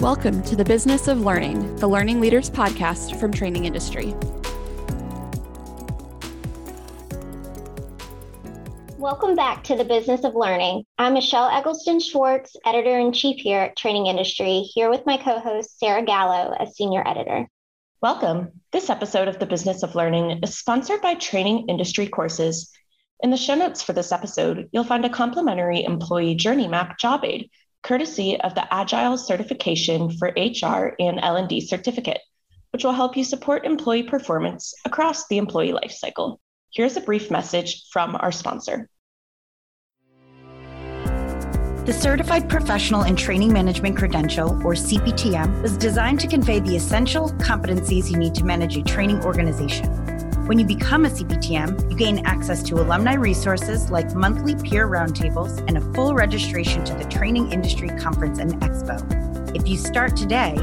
Welcome to the Business of Learning, the Learning Leaders podcast from Training Industry. Welcome back to the Business of Learning. I'm Michelle Eggleston Schwartz, editor in chief here at Training Industry, here with my co host, Sarah Gallo, as senior editor. Welcome. This episode of the Business of Learning is sponsored by Training Industry Courses. In the show notes for this episode, you'll find a complimentary employee journey map job aid courtesy of the Agile Certification for HR and L&D certificate, which will help you support employee performance across the employee lifecycle. Here's a brief message from our sponsor. The Certified Professional in Training Management Credential, or CPTM, was designed to convey the essential competencies you need to manage a training organization. When you become a CPTM, you gain access to alumni resources like monthly peer roundtables and a full registration to the Training Industry Conference and Expo. If you start today,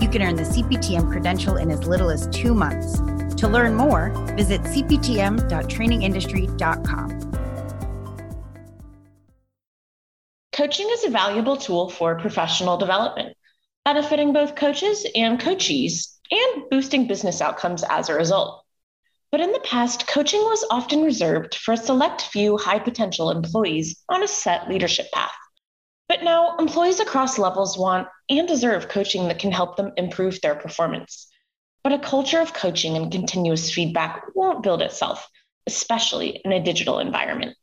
you can earn the CPTM credential in as little as two months. To learn more, visit cptm.trainingindustry.com. Coaching is a valuable tool for professional development, benefiting both coaches and coachees and boosting business outcomes as a result. But in the past, coaching was often reserved for a select few high potential employees on a set leadership path. But now, employees across levels want and deserve coaching that can help them improve their performance. But a culture of coaching and continuous feedback won't build itself, especially in a digital environment.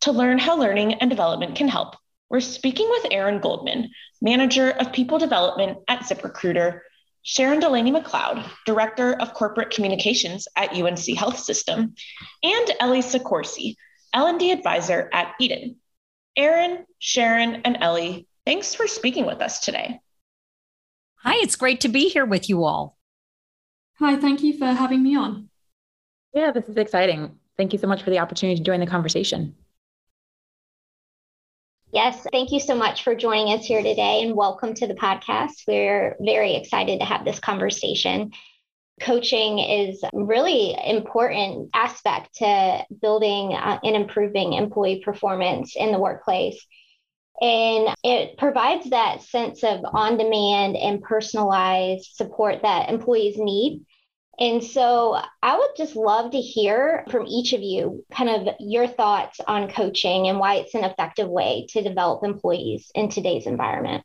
To learn how learning and development can help, we're speaking with Erin Goldman, Manager of People Development at ZipRecruiter, Sharon Delaney McCloud, Director of Corporate Communications at UNC Health System, and Ellie Soccorsy, L&D Advisor at edyn. Erin, Sharon, and Ellie, thanks for speaking with us today. Hi, it's great to be here with you all. Hi, thank you for having me on. Yeah, this is exciting. Thank you so much for the opportunity to join the conversation. Yes, thank you so much for joining us here today and welcome to the podcast. We're very excited to have this conversation. Coaching is really important aspect to building uh, and improving employee performance in the workplace. And it provides that sense of on demand and personalized support that employees need and so I would just love to hear from each of you kind of your thoughts on coaching and why it's an effective way to develop employees in today's environment.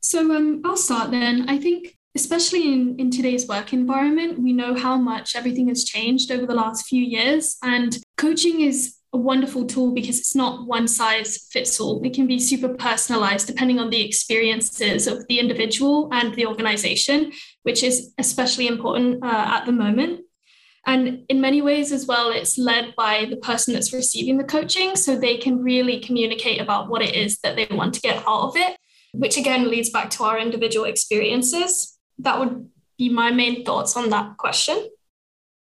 So um, I'll start then. I think, especially in, in today's work environment, we know how much everything has changed over the last few years. And coaching is a wonderful tool because it's not one size fits all. It can be super personalized depending on the experiences of the individual and the organization, which is especially important uh, at the moment. And in many ways, as well, it's led by the person that's receiving the coaching. So they can really communicate about what it is that they want to get out of it, which again leads back to our individual experiences. That would be my main thoughts on that question.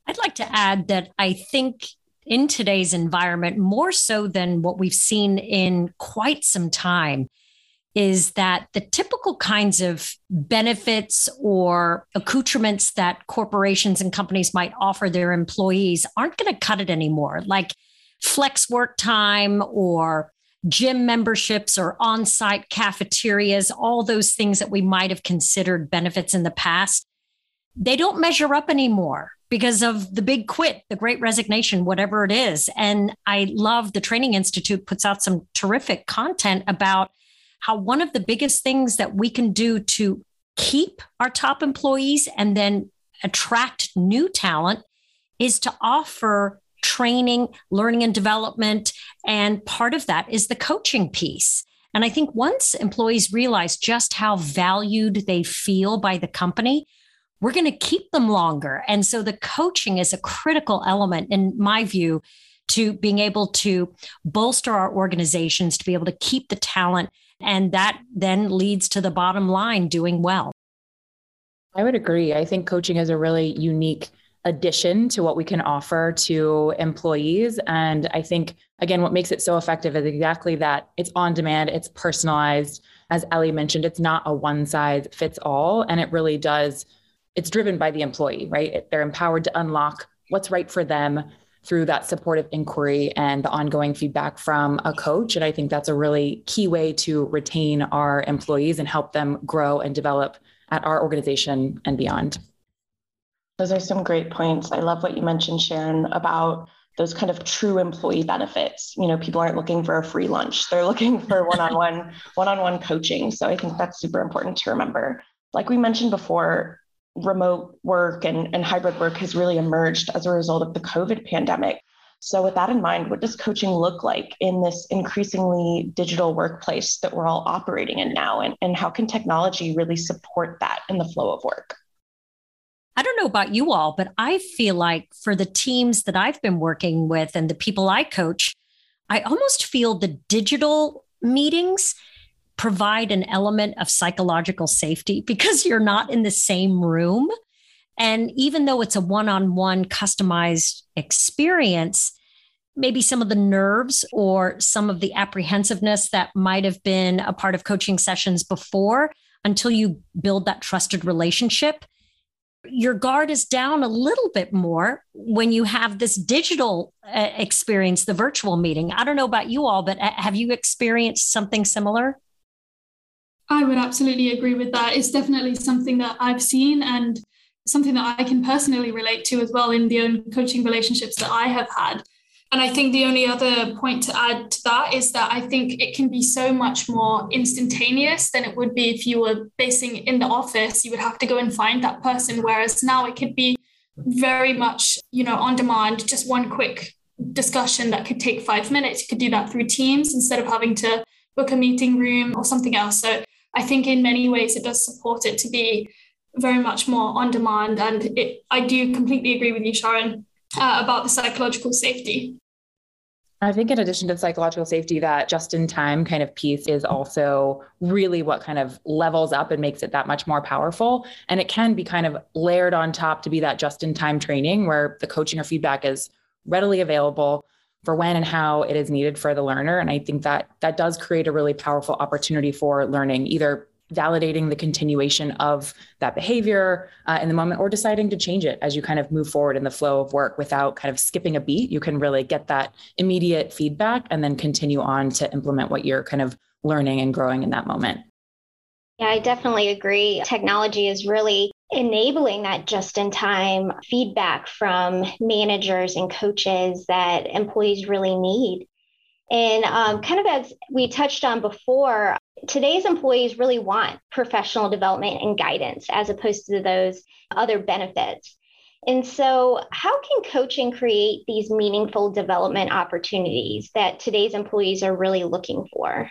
I'd like to add that I think in today's environment, more so than what we've seen in quite some time, is that the typical kinds of benefits or accoutrements that corporations and companies might offer their employees aren't going to cut it anymore, like flex work time or gym memberships or on site cafeterias, all those things that we might have considered benefits in the past. They don't measure up anymore because of the big quit, the great resignation, whatever it is. And I love the Training Institute puts out some terrific content about how one of the biggest things that we can do to keep our top employees and then attract new talent is to offer training, learning and development. And part of that is the coaching piece. And I think once employees realize just how valued they feel by the company, we're going to keep them longer. And so the coaching is a critical element, in my view, to being able to bolster our organizations, to be able to keep the talent. And that then leads to the bottom line doing well. I would agree. I think coaching is a really unique addition to what we can offer to employees. And I think, again, what makes it so effective is exactly that it's on demand, it's personalized. As Ellie mentioned, it's not a one size fits all. And it really does it's driven by the employee, right? They're empowered to unlock what's right for them through that supportive inquiry and the ongoing feedback from a coach. And I think that's a really key way to retain our employees and help them grow and develop at our organization and beyond. Those are some great points. I love what you mentioned, Sharon, about those kind of true employee benefits. You know, people aren't looking for a free lunch. They're looking for one-on-one, one-on-one coaching. So I think that's super important to remember. Like we mentioned before, remote work and, and hybrid work has really emerged as a result of the COVID pandemic. So, with that in mind, what does coaching look like in this increasingly digital workplace that we're all operating in now? And, and how can technology really support that in the flow of work? I don't know about you all, but I feel like for the teams that I've been working with and the people I coach, I almost feel the digital meetings provide an element of psychological safety because you're not in the same room. And even though it's a one on one customized experience, maybe some of the nerves or some of the apprehensiveness that might have been a part of coaching sessions before until you build that trusted relationship. Your guard is down a little bit more when you have this digital uh, experience, the virtual meeting. I don't know about you all, but uh, have you experienced something similar? I would absolutely agree with that. It's definitely something that I've seen and something that I can personally relate to as well in the own coaching relationships that I have had. And I think the only other point to add to that is that I think it can be so much more instantaneous than it would be if you were basing in the office. You would have to go and find that person. Whereas now it could be very much, you know, on demand, just one quick discussion that could take five minutes. You could do that through Teams instead of having to book a meeting room or something else. So I think in many ways it does support it to be very much more on demand. And it, I do completely agree with you, Sharon, uh, about the psychological safety. I think, in addition to psychological safety, that just in time kind of piece is also really what kind of levels up and makes it that much more powerful. And it can be kind of layered on top to be that just in time training where the coaching or feedback is readily available for when and how it is needed for the learner. And I think that that does create a really powerful opportunity for learning, either validating the continuation of that behavior uh, in the moment or deciding to change it as you kind of move forward in the flow of work without kind of skipping a beat. You can really get that immediate feedback and then continue on to implement what you're kind of learning and growing in that moment. Yeah, I definitely agree. Technology is really enabling that just in time feedback from managers and coaches that employees really need. And um, kind of as we touched on before, today's employees really want professional development and guidance as opposed to those other benefits. And so, how can coaching create these meaningful development opportunities that today's employees are really looking for?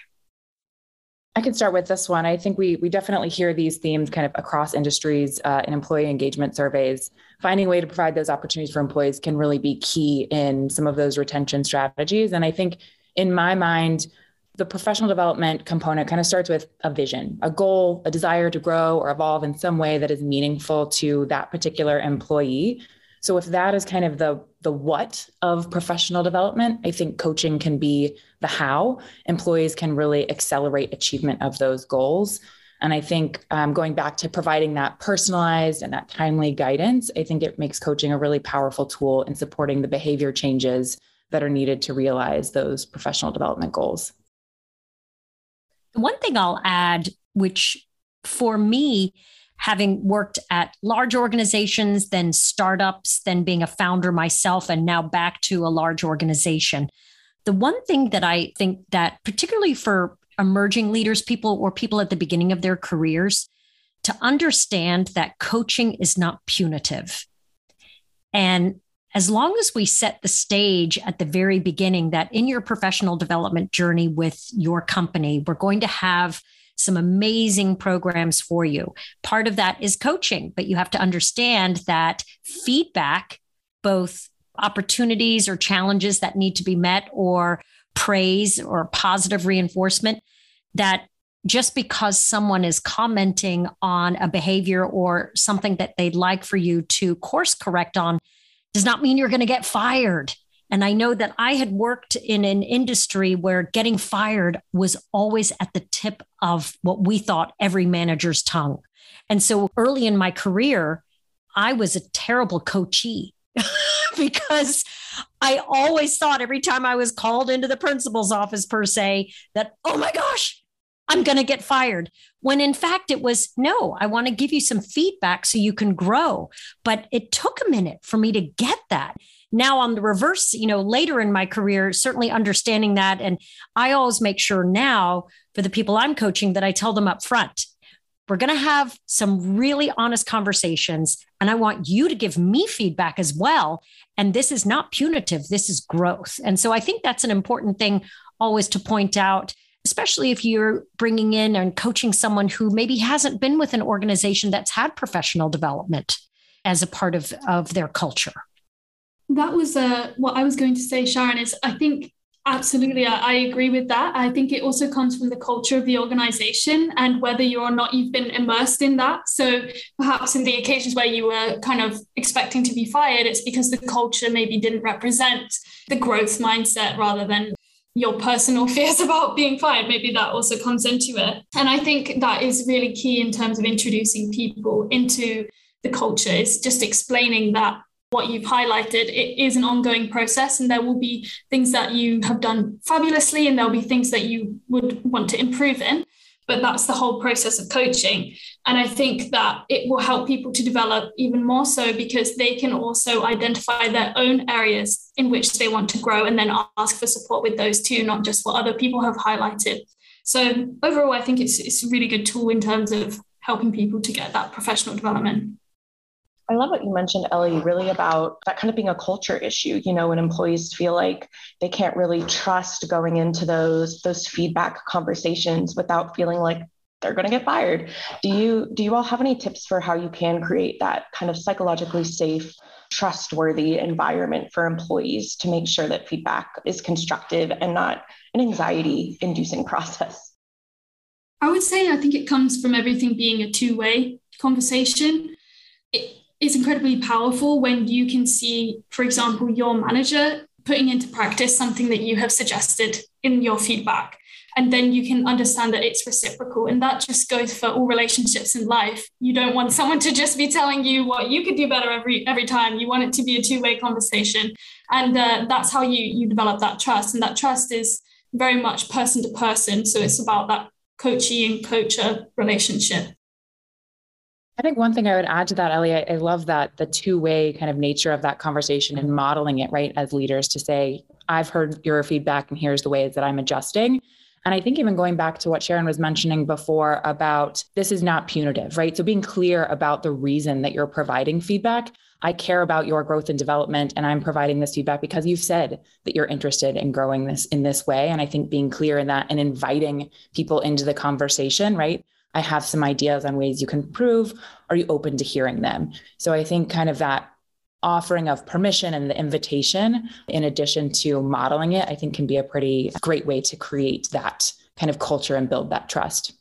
I can start with this one. I think we we definitely hear these themes kind of across industries uh, in employee engagement surveys. Finding a way to provide those opportunities for employees can really be key in some of those retention strategies. And I think, in my mind, the professional development component kind of starts with a vision, a goal, a desire to grow or evolve in some way that is meaningful to that particular employee. So if that is kind of the the what of professional development, I think coaching can be the how. Employees can really accelerate achievement of those goals. And I think um, going back to providing that personalized and that timely guidance, I think it makes coaching a really powerful tool in supporting the behavior changes that are needed to realize those professional development goals. One thing I'll add, which for me having worked at large organizations, then startups, then being a founder myself, and now back to a large organization. The one thing that I think that, particularly for emerging leaders, people or people at the beginning of their careers, to understand that coaching is not punitive. And as long as we set the stage at the very beginning that in your professional development journey with your company, we're going to have some amazing programs for you. Part of that is coaching, but you have to understand that feedback, both opportunities or challenges that need to be met, or praise or positive reinforcement, that just because someone is commenting on a behavior or something that they'd like for you to course correct on does not mean you're going to get fired. And I know that I had worked in an industry where getting fired was always at the tip of what we thought every manager's tongue. And so early in my career, I was a terrible coachee because I always thought every time I was called into the principal's office, per se, that, oh my gosh, I'm going to get fired. When in fact, it was no, I want to give you some feedback so you can grow. But it took a minute for me to get that. Now, on the reverse, you know, later in my career, certainly understanding that. And I always make sure now for the people I'm coaching that I tell them up front, we're going to have some really honest conversations. And I want you to give me feedback as well. And this is not punitive, this is growth. And so I think that's an important thing always to point out especially if you're bringing in and coaching someone who maybe hasn't been with an organization that's had professional development as a part of, of their culture. That was uh, what I was going to say, Sharon, is I think absolutely I, I agree with that. I think it also comes from the culture of the organization and whether you or not you've been immersed in that. So perhaps in the occasions where you were kind of expecting to be fired, it's because the culture maybe didn't represent the growth mindset rather than your personal fears about being fired maybe that also comes into it and i think that is really key in terms of introducing people into the culture is just explaining that what you've highlighted it is an ongoing process and there will be things that you have done fabulously and there'll be things that you would want to improve in but that's the whole process of coaching. And I think that it will help people to develop even more so because they can also identify their own areas in which they want to grow and then ask for support with those too, not just what other people have highlighted. So overall, I think it's, it's a really good tool in terms of helping people to get that professional development. I love what you mentioned, Ellie, really about that kind of being a culture issue, you know, when employees feel like they can't really trust going into those those feedback conversations without feeling like they're going to get fired. Do you do you all have any tips for how you can create that kind of psychologically safe, trustworthy environment for employees to make sure that feedback is constructive and not an anxiety inducing process? I would say I think it comes from everything being a two-way conversation. It, it's incredibly powerful when you can see, for example, your manager putting into practice something that you have suggested in your feedback. And then you can understand that it's reciprocal. And that just goes for all relationships in life. You don't want someone to just be telling you what you could do better every every time. You want it to be a two-way conversation. And uh, that's how you you develop that trust. And that trust is very much person to person. So it's about that coachee and coacher relationship. I think one thing I would add to that, Ellie, I, I love that the two way kind of nature of that conversation and modeling it, right, as leaders to say, I've heard your feedback and here's the ways that I'm adjusting. And I think even going back to what Sharon was mentioning before about this is not punitive, right? So being clear about the reason that you're providing feedback. I care about your growth and development, and I'm providing this feedback because you've said that you're interested in growing this in this way. And I think being clear in that and inviting people into the conversation, right? I have some ideas on ways you can improve. Are you open to hearing them? So I think kind of that offering of permission and the invitation, in addition to modeling it, I think can be a pretty great way to create that kind of culture and build that trust.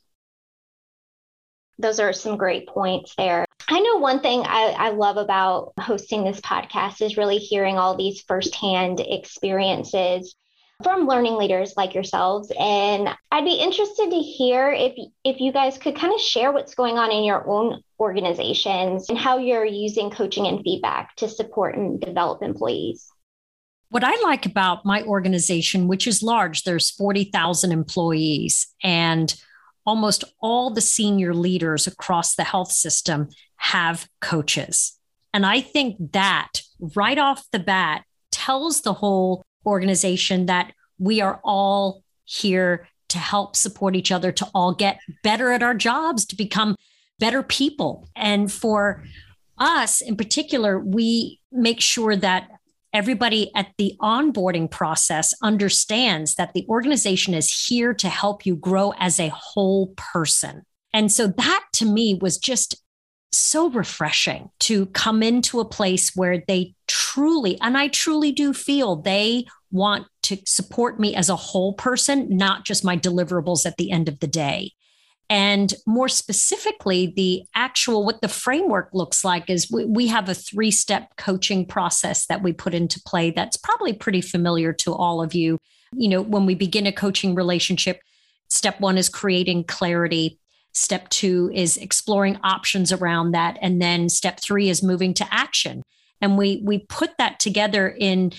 Those are some great points there. I know one thing I, I, love about hosting this podcast is really hearing all these firsthand experiences from learning leaders like yourselves. And I'd be interested to hear if if you guys could kind of share what's going on in your own organizations and how you're using coaching and feedback to support and develop employees. What I like about my organization, which is large, there's 40,000 employees, and almost all the senior leaders across the health system have coaches. And I think that right off the bat tells the whole organization that we are all here to help support each other to all get better at our jobs, to become better people. And for us in particular, we make sure that everybody at the onboarding process understands that the organization is here to help you grow as a whole person. And so that to me was just so refreshing to come into a place where they truly, and I truly do feel they want to support me as a whole person, not just my deliverables at the end of the day. And more specifically, the actual what the framework looks like is we, we have a three step coaching process that we put into play that's probably pretty familiar to all of you. You know, when we begin a coaching relationship, step one is creating clarity. Step two is exploring options around that. And then step three is moving to action. And we we put that together in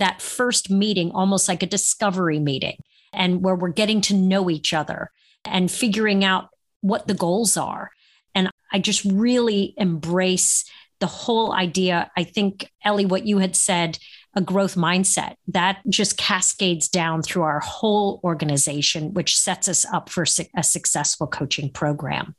that first meeting, almost like a discovery meeting, and where we're getting to know each other and figuring out what the goals are. And I just really embrace the whole idea. I think, Ellie, what you had said, a growth mindset that just cascades down through our whole organization, which sets us up for a successful coaching program.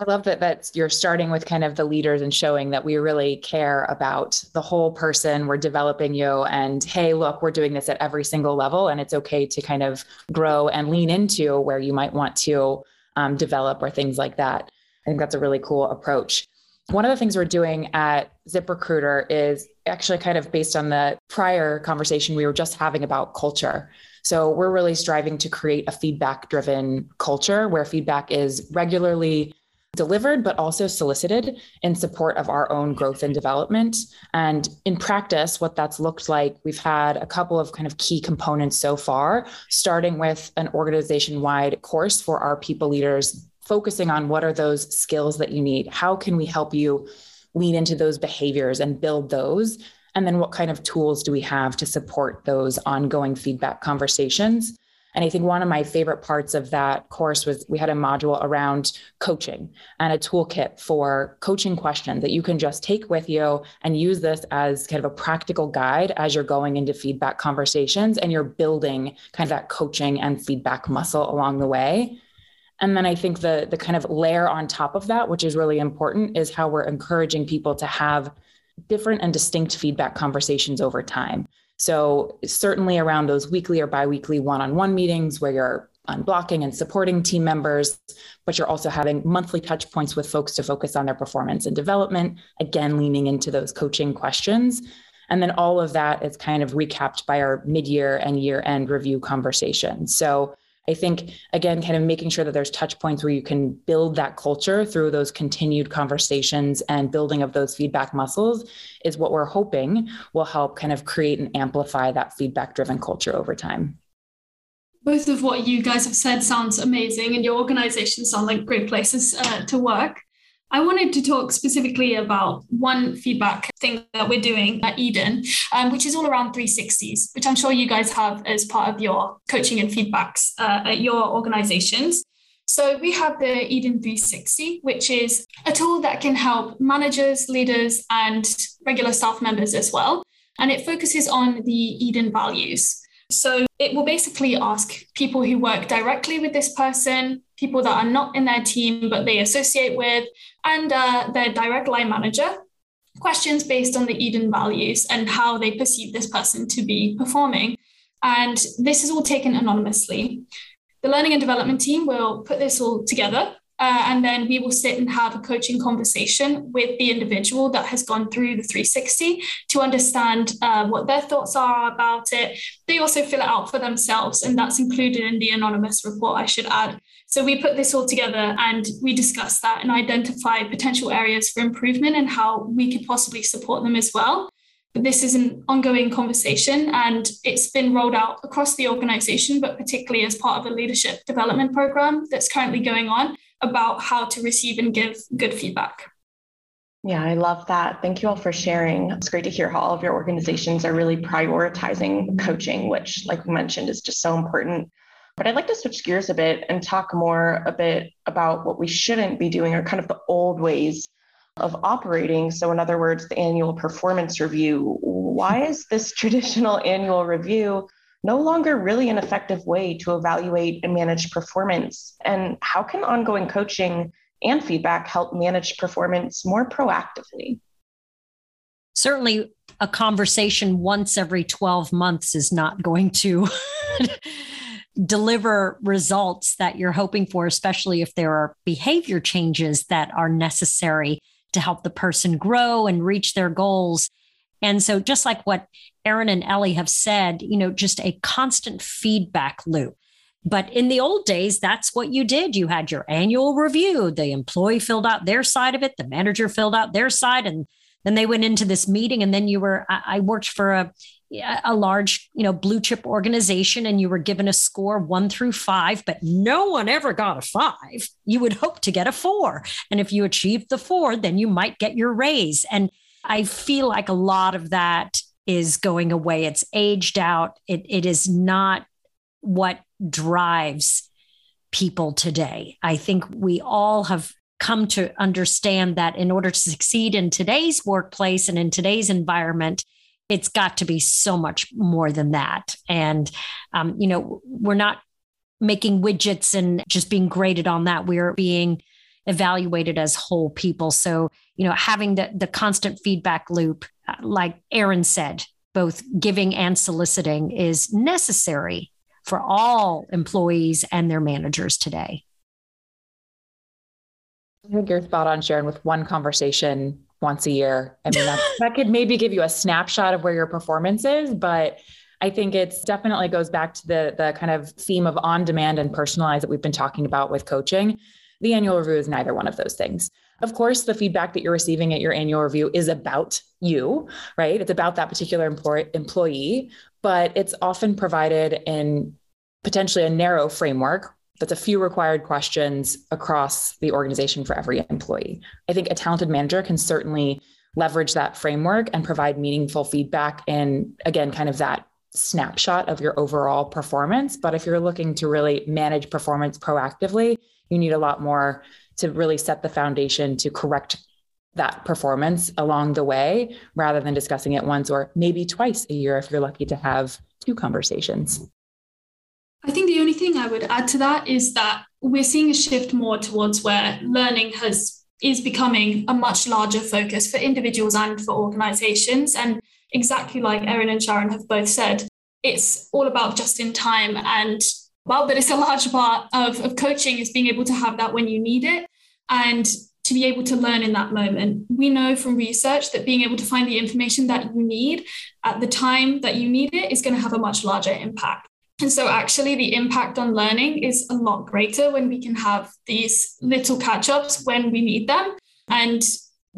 I love that that you're starting with kind of the leaders and showing that we really care about the whole person. We're developing you and hey, look, we're doing this at every single level and it's okay to kind of grow and lean into where you might want to um, develop or things like that. I think that's a really cool approach. One of the things we're doing at ZipRecruiter is actually kind of based on the prior conversation we were just having about culture. So we're really striving to create a feedback driven culture where feedback is regularly delivered, but also solicited in support of our own growth and development. And in practice, what that's looked like, we've had a couple of kind of key components so far, starting with an organization wide course for our people leaders, focusing on what are those skills that you need? How can we help you lean into those behaviors and build those? And then what kind of tools do we have to support those ongoing feedback conversations? And I think one of my favorite parts of that course was we had a module around coaching and a toolkit for coaching questions that you can just take with you and use this as kind of a practical guide as you're going into feedback conversations and you're building kind of that coaching and feedback muscle along the way. And then I think the the kind of layer on top of that, which is really important, is how we're encouraging people to have different and distinct feedback conversations over time. So, certainly around those weekly or biweekly one on one meetings where you're unblocking and supporting team members, but you're also having monthly touch points with folks to focus on their performance and development, again, leaning into those coaching questions. And then all of that is kind of recapped by our mid year and year end review conversation. So, I think, again, kind of making sure that there's touch points where you can build that culture through those continued conversations and building of those feedback muscles is what we're hoping will help kind of create and amplify that feedback driven culture over time. Both of what you guys have said sounds amazing, and your organizations sound like great places uh, to work. I wanted to talk specifically about one feedback thing that we're doing at edyn, um, which is all around 360s, which I'm sure you guys have as part of your coaching and feedbacks uh, at your organizations. So we have the edyn 360, which is a tool that can help managers, leaders, and regular staff members as well. And it focuses on the edyn values. So it will basically ask people who work directly with this person, people that are not in their team but they associate with, and uh, their direct line manager questions based on the edyn values and how they perceive this person to be performing. And this is all taken anonymously. The learning and development team will put this all together uh, and then we will sit and have a coaching conversation with the individual that has gone through the 360 to understand uh, what their thoughts are about it. They also fill it out for themselves, and that's included in the anonymous report, I should add. So we put this all together and we discuss that and identify potential areas for improvement and how we could possibly support them as well. But this is an ongoing conversation and it's been rolled out across the organization, but particularly as part of a leadership development program that's currently going on about how to receive and give good feedback. Yeah, I love that. Thank you all for sharing. It's great to hear how all of your organizations are really prioritizing coaching, which, like we mentioned, is just so important. But I'd like to switch gears a bit and talk more a bit about what we shouldn't be doing or kind of the old ways of operating. So, in other words, the annual performance review. Why is this traditional annual review no longer really an effective way to evaluate and manage performance? And how can ongoing coaching and feedback help manage performance more proactively? Certainly, a conversation once every 12 months is not going to deliver results that you're hoping for, especially if there are behavior changes that are necessary to help the person grow and reach their goals. And so, just like what Erin and Ellie have said, you know, just a constant feedback loop. But in the old days, that's what you did. You had your annual review. The employee filled out their side of it, the manager filled out their side, and then they went into this meeting. And then you were, I, worked for a, a large, you know, blue chip organization, and you were given a score one through five, but no one ever got a five. You would hope to get a four. And if you achieved the four, then you might get your raise. And I feel like a lot of that is going away. It's aged out. It, it is not what drives people today. I think we all have come to understand that in order to succeed in today's workplace and in today's environment, it's got to be so much more than that. And, um, you know, we're not making widgets and just being graded on that. We're being evaluated as whole people. So, you know, having the, the constant feedback loop, uh, like Erin said, both giving and soliciting is necessary for all employees and their managers today. I think you're spot on, Sharon, with one conversation once a year. I mean, that, that could maybe give you a snapshot of where your performance is, but I think it's definitely goes back to the the kind of theme of on demand and personalized that we've been talking about with coaching. The annual review is neither one of those things. Of course, the feedback that you're receiving at your annual review is about you, right? It's about that particular employee, but it's often provided in potentially a narrow framework that's a few required questions across the organization for every employee. I think a talented manager can certainly leverage that framework and provide meaningful feedback in, again, kind of that snapshot of your overall performance. But if you're looking to really manage performance proactively, you need a lot more to really set the foundation to correct that performance along the way rather than discussing it once or maybe twice a year if you're lucky to have two conversations. I think the only thing I would add to that is that we're seeing a shift more towards where learning has is becoming a much larger focus for individuals and for organizations. And exactly like Erin and Sharon have both said, it's all about just in time. And well, but it's a large part of, of coaching is being able to have that when you need it and to be able to learn in that moment. We know from research that being able to find the information that you need at the time that you need it is going to have a much larger impact. And so, actually, the impact on learning is a lot greater when we can have these little catch ups when we need them. And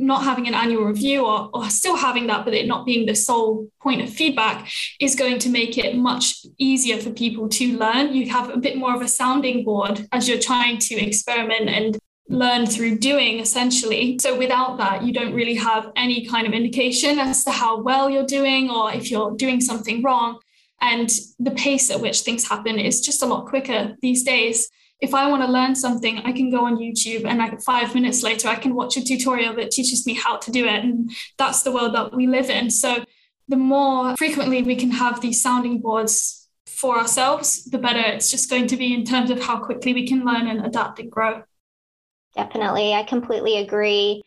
not having an annual review or, or still having that, but it not being the sole point of feedback is going to make it much easier for people to learn. You have a bit more of a sounding board as you're trying to experiment and learn through doing essentially. So without that, you don't really have any kind of indication as to how well you're doing or if you're doing something wrong. And the pace at which things happen is just a lot quicker these days. If I want to learn something, I can go on YouTube and like five minutes later, I can watch a tutorial that teaches me how to do it. And that's the world that we live in. So the more frequently we can have these sounding boards for ourselves, the better it's just going to be in terms of how quickly we can learn and adapt and grow. Definitely. I completely agree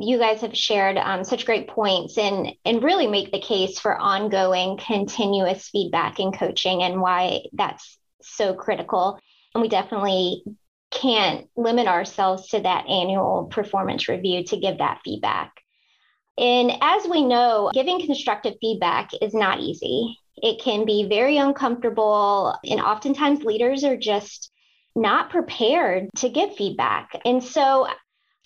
you guys have shared um, such great points and and really make the case for ongoing continuous feedback and coaching and why that's so critical and we definitely can't limit ourselves to that annual performance review to give that feedback. And as we know giving constructive feedback is not easy. It can be very uncomfortable and oftentimes leaders are just not prepared to give feedback. And so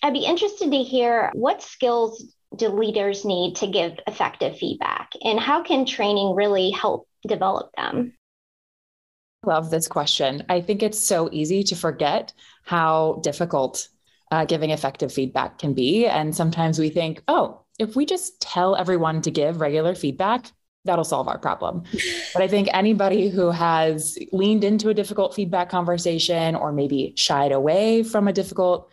I'd be interested to hear what skills do leaders need to give effective feedback and how can training really help develop them? Love this question. I think it's so easy to forget how difficult uh, giving effective feedback can be. And sometimes we think, oh, if we just tell everyone to give regular feedback, that'll solve our problem. but I think anybody who has leaned into a difficult feedback conversation or maybe shied away from a difficult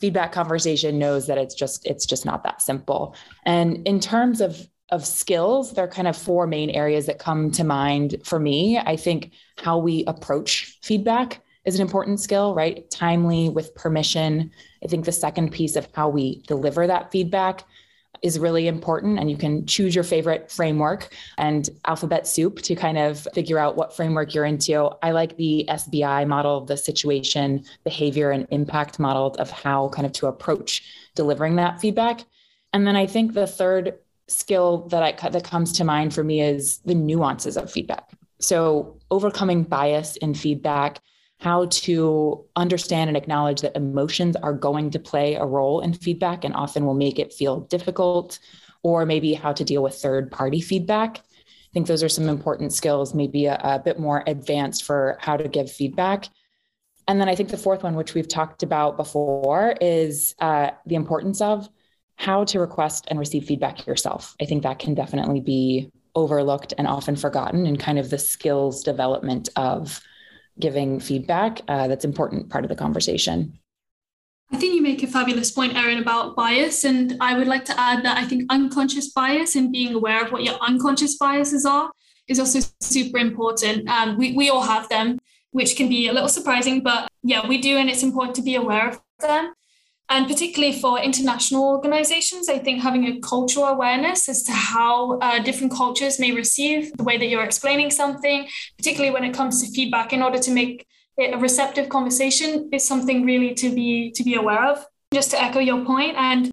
feedback conversation knows that it's just it's just not that simple and in terms of of skills there are kind of four main areas that come to mind for me i think how we approach feedback is an important skill right timely with permission i think the second piece of how we deliver that feedback is really important and you can choose your favorite framework and alphabet soup to kind of figure out what framework you're into. I like the SBI model, the situation, behavior and impact model of how kind of to approach delivering that feedback. And then I think the third skill that I that comes to mind for me is the nuances of feedback. So overcoming bias in feedback how to understand and acknowledge that emotions are going to play a role in feedback and often will make it feel difficult, or maybe how to deal with third party feedback. I think those are some important skills, maybe a, a bit more advanced for how to give feedback. And then I think the fourth one, which we've talked about before, is uh, the importance of how to request and receive feedback yourself. I think that can definitely be overlooked and often forgotten in kind of the skills development of giving feedback. Uh, that's important part of the conversation. I think you make a fabulous point, Erin, about bias. And I would like to add that I think unconscious bias and being aware of what your unconscious biases are is also super important. Um, we, we all have them, which can be a little surprising, but yeah, we do. And it's important to be aware of them. And particularly for international organizations, I think having a cultural awareness as to how uh, different cultures may receive the way that you're explaining something, particularly when it comes to feedback, in order to make it a receptive conversation, is something really to be to be aware of. Just to echo your point, and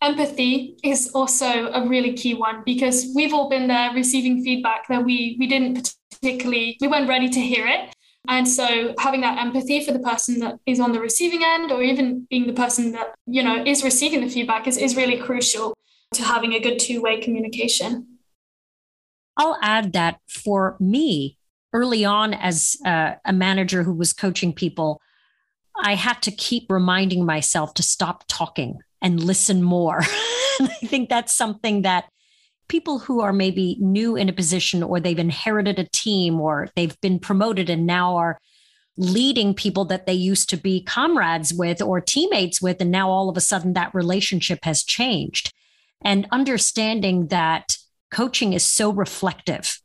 empathy is also a really key one because we've all been there receiving feedback that we we didn't particularly we weren't ready to hear it and so having that empathy for the person that is on the receiving end, or even being the person that, you know, is receiving the feedback is, is really crucial to having a good two-way communication. I'll add that for me, early on as a, a manager who was coaching people, I had to keep reminding myself to stop talking and listen more. I think that's something that people who are maybe new in a position or they've inherited a team or they've been promoted and now are leading people that they used to be comrades with or teammates with and now all of a sudden that relationship has changed. And understanding that coaching is so reflective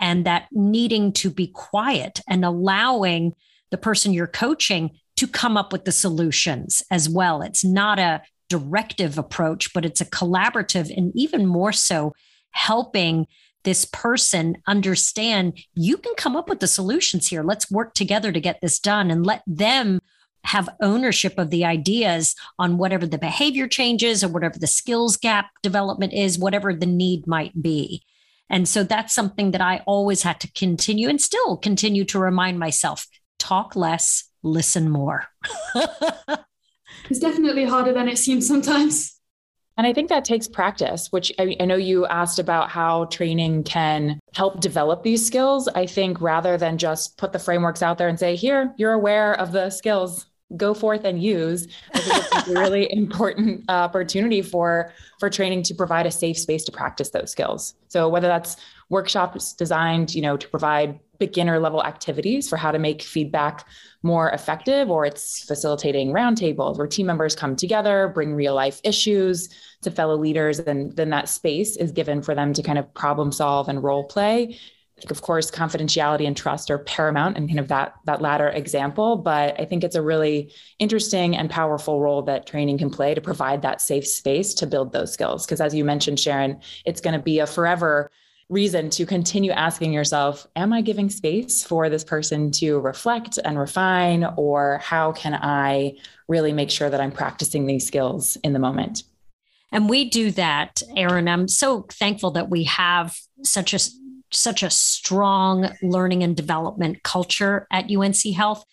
and that needing to be quiet and allowing the person you're coaching to come up with the solutions as well. It's not a directive approach, but it's a collaborative and even more so helping this person understand you can come up with the solutions here. Let's work together to get this done and let them have ownership of the ideas on whatever the behavior changes or whatever the skills gap development is, whatever the need might be. And so that's something that I always had to continue and still continue to remind myself talk less, listen more. It's definitely harder than it seems sometimes. And I think that takes practice, which I, I, know you asked about how training can help develop these skills. I think rather than just put the frameworks out there and say, here, you're aware of the skills, go forth and use. I think it's a really important opportunity for, for training to provide a safe space to practice those skills. So whether that's workshops designed, you know, to provide beginner level activities for how to make feedback more effective, or it's facilitating roundtables where team members come together, bring real life issues to fellow leaders, and then that space is given for them to kind of problem solve and role play. Of course, confidentiality and trust are paramount in kind of that, that latter example, but I think it's a really interesting and powerful role that training can play to provide that safe space to build those skills. Because as you mentioned, Sharon, it's going to be a forever reason to continue asking yourself, Am I giving space for this person to reflect and refine? Or how can I really make sure that I'm practicing these skills in the moment? And we do that, Erin. I'm so thankful that we have such a such a strong learning and development culture at UNC Health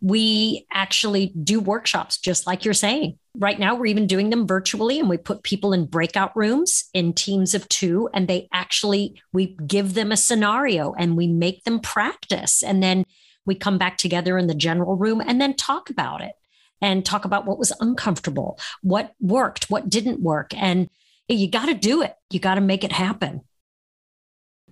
we actually do workshops, just like you're saying. Right now, we're even doing them virtually, and we put people in breakout rooms in teams of two, and they actually, we give them a scenario and we make them practice. And then we come back together in the general room and then talk about it and talk about what was uncomfortable, what worked, what didn't work. And you got to do it, you got to make it happen.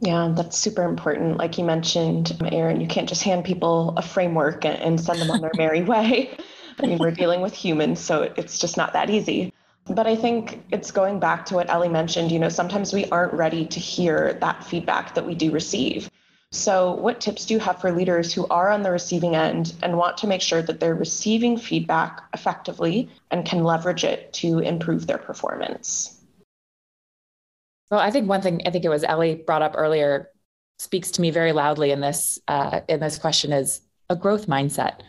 Yeah, that's super important. Like you mentioned, Erin, you can't just hand people a framework and, send them on their merry way. I mean, we're dealing with humans, so it's just not that easy. But I think it's going back to what Ellie mentioned. You know, sometimes we aren't ready to hear that feedback that we do receive. So, what tips do you have for leaders who are on the receiving end and want to make sure that they're receiving feedback effectively and can leverage it to improve their performance? Well, I think one thing I think it was Ellie brought up earlier speaks to me very loudly in this uh, in this question is a growth mindset.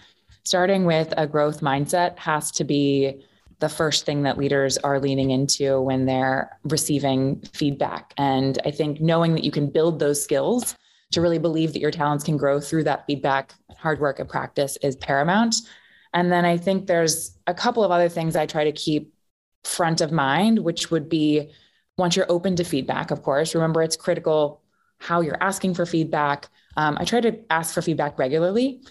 Starting with a growth mindset has to be the first thing that leaders are leaning into when they're receiving feedback. And I think knowing that you can build those skills to really believe that your talents can grow through that feedback, hard work, and practice is paramount. And then I think there's a couple of other things I try to keep front of mind, which would be once you're open to feedback, of course, remember it's critical how you're asking for feedback. Um, I try to ask for feedback regularly,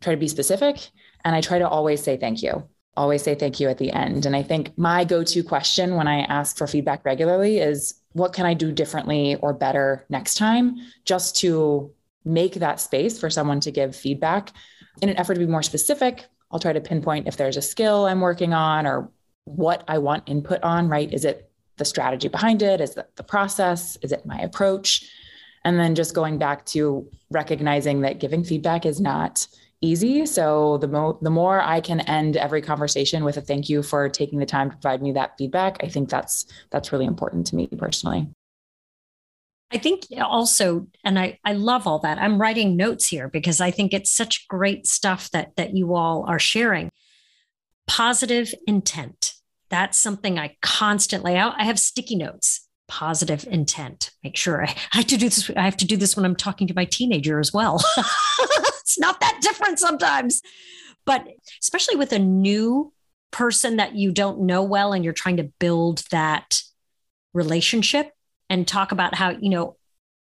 try to be specific, and I try to always say thank you. always say thank you at the end. And I think my go to question when I ask for feedback regularly is what can I do differently or better next time just to make that space for someone to give feedback in an effort to be more specific. I'll try to pinpoint if there's a skill I'm working on or what I want input on, right? Is it the strategy behind it? Is it the process? Is it my approach? And then just going back to recognizing that giving feedback is not easy. So the mo- the more I can end every conversation with a thank you for taking the time to provide me that feedback, I think that's that's really important to me personally. I think also, and I, I love all that. I'm writing notes here because I think it's such great stuff that that you all are sharing. Positive intent. That's something I constantly I have sticky notes. Positive intent. Make sure I, I have to do this. I have to do this when I'm talking to my teenager as well. it's not that different sometimes. But especially with a new person that you don't know well and you're trying to build that relationship and talk about how, you know,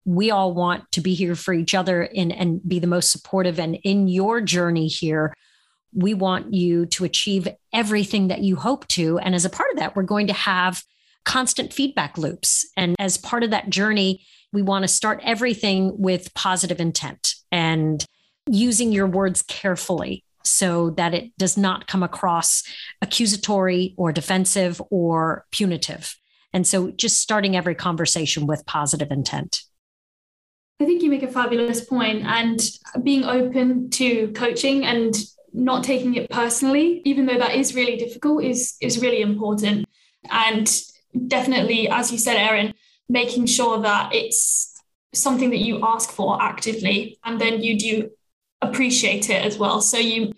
we all want to be here for each other and, and be the most supportive. And in your journey here, we want you to achieve everything that you hope to. And as a part of that, we're going to have constant feedback loops. And as part of that journey, we want to start everything with positive intent and using your words carefully so that it does not come across accusatory or defensive or punitive. And so just starting every conversation with positive intent. I think you make a fabulous point and being open to coaching and not taking it personally, even though that is really difficult, is is really important. And definitely, as you said, Erin, making sure that it's something that you ask for actively and then you do appreciate it as well. So you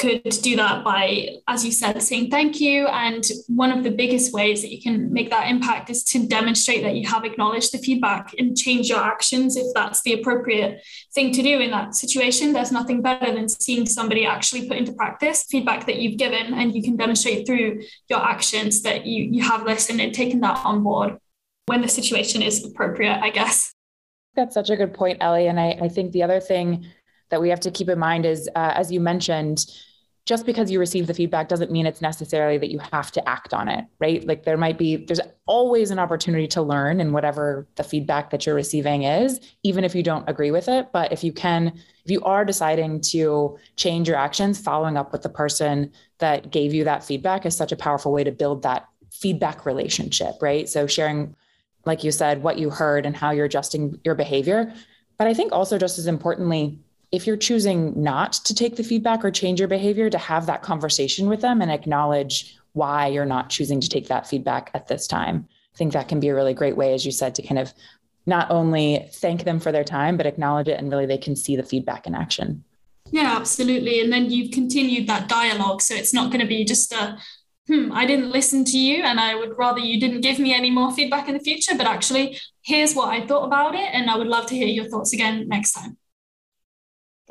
could do that by, as you said, saying thank you. And one of the biggest ways that you can make that impact is to demonstrate that you have acknowledged the feedback and change your actions if that's the appropriate thing to do in that situation. There's nothing better than seeing somebody actually put into practice feedback that you've given, and you can demonstrate through your actions that you, you have listened and taken that on board when the situation is appropriate, I guess. That's such a good point, Ellie. And I, I think the other thing that we have to keep in mind is, uh, as you mentioned, just because you receive the feedback doesn't mean it's necessarily that you have to act on it, right? Like there might be, there's always an opportunity to learn in whatever the feedback that you're receiving is, even if you don't agree with it. But if you can, if you are deciding to change your actions, following up with the person that gave you that feedback is such a powerful way to build that feedback relationship, right? So sharing, like you said, what you heard and how you're adjusting your behavior. But I think also just as importantly, if you're choosing not to take the feedback or change your behavior, to have that conversation with them and acknowledge why you're not choosing to take that feedback at this time. I think that can be a really great way, as you said, to kind of not only thank them for their time, but acknowledge it and really they can see the feedback in action. Yeah, absolutely. And then you've continued that dialogue. So it's not going to be just a, hmm, I didn't listen to you and I would rather you didn't give me any more feedback in the future, but actually, here's what I thought about it. And I would love to hear your thoughts again next time.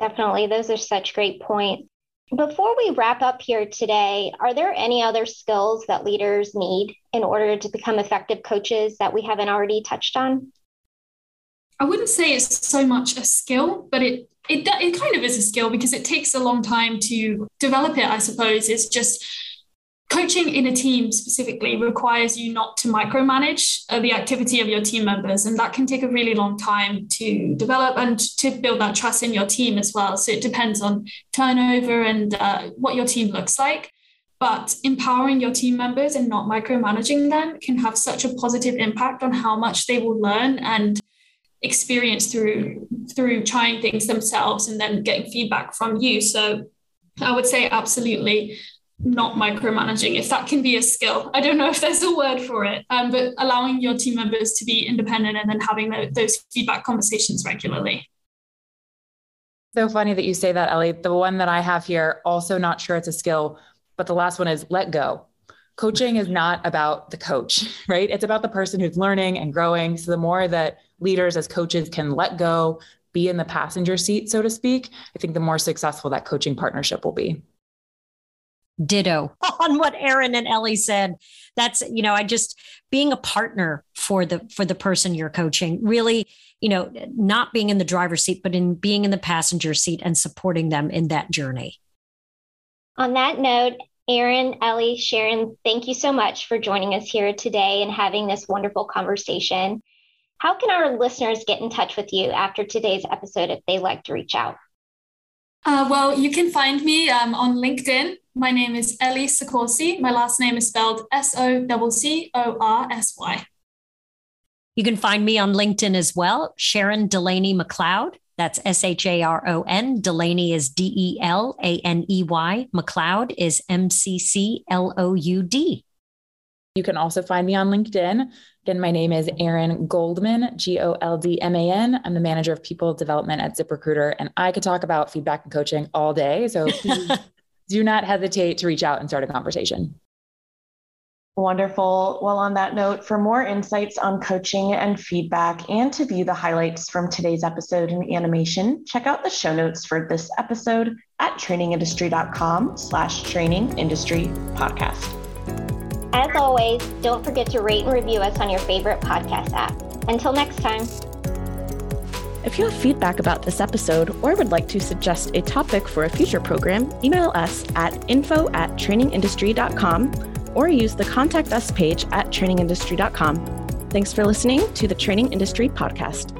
Definitely. Those are such great points. Before we wrap up here today, are there any other skills that leaders need in order to become effective coaches that we haven't already touched on? I wouldn't say it's so much a skill, but it it it kind of is a skill because it takes a long time to develop it. I suppose it's just coaching in a team specifically requires you not to micromanage uh, the activity of your team members and that can take a really long time to develop and to build that trust in your team as well. So it depends on turnover and uh, what your team looks like. But empowering your team members and not micromanaging them can have such a positive impact on how much they will learn and experience through through trying things themselves and then getting feedback from you. So i would say absolutely not micromanaging, if that can be a skill. I don't know if there's a word for it, um, but allowing your team members to be independent and then having the, those feedback conversations regularly. So funny that you say that, Ellie. The one that I have here, also not sure it's a skill, but the last one is let go. Coaching is not about the coach, right? It's about the person who's learning and growing. So the more that leaders as coaches can let go, be in the passenger seat, so to speak, I think the more successful that coaching partnership will be ditto on what Erin and Ellie said. That's, you know, I just being a partner for the for the person you're coaching, really, you know, not being in the driver's seat, but in being in the passenger seat and supporting them in that journey. On that note, Erin, Ellie, Sharon, thank you so much for joining us here today and having this wonderful conversation. How can our listeners get in touch with you after today's episode if they'd like to reach out? Uh, well, you can find me um, on LinkedIn. My name is Ellie Soccorsy. My last name is spelled S O C C O R S Y. You can find me on LinkedIn as well, Sharon Delaney McCloud. That's S H A R O N. Delaney is D E L A N E Y. McCloud is M C C L O U D. You can also find me on LinkedIn. Again, my name is Erin Goldman, G O L D M A N. I'm the manager of people development at ZipRecruiter, and I could talk about feedback and coaching all day. So do not hesitate to reach out and start a conversation. Wonderful. Well, on that note, for more insights on coaching and feedback and to view the highlights from today's episode in animation, check out the show notes for this episode at trainingindustry.com slash training industry podcast. As always, don't forget to rate and review us on your favorite podcast app. Until next time. If you have feedback about this episode or would like to suggest a topic for a future program, email us at info at trainingindustry.com or use the Contact Us page at trainingindustry.com. Thanks for listening to the Training Industry Podcast.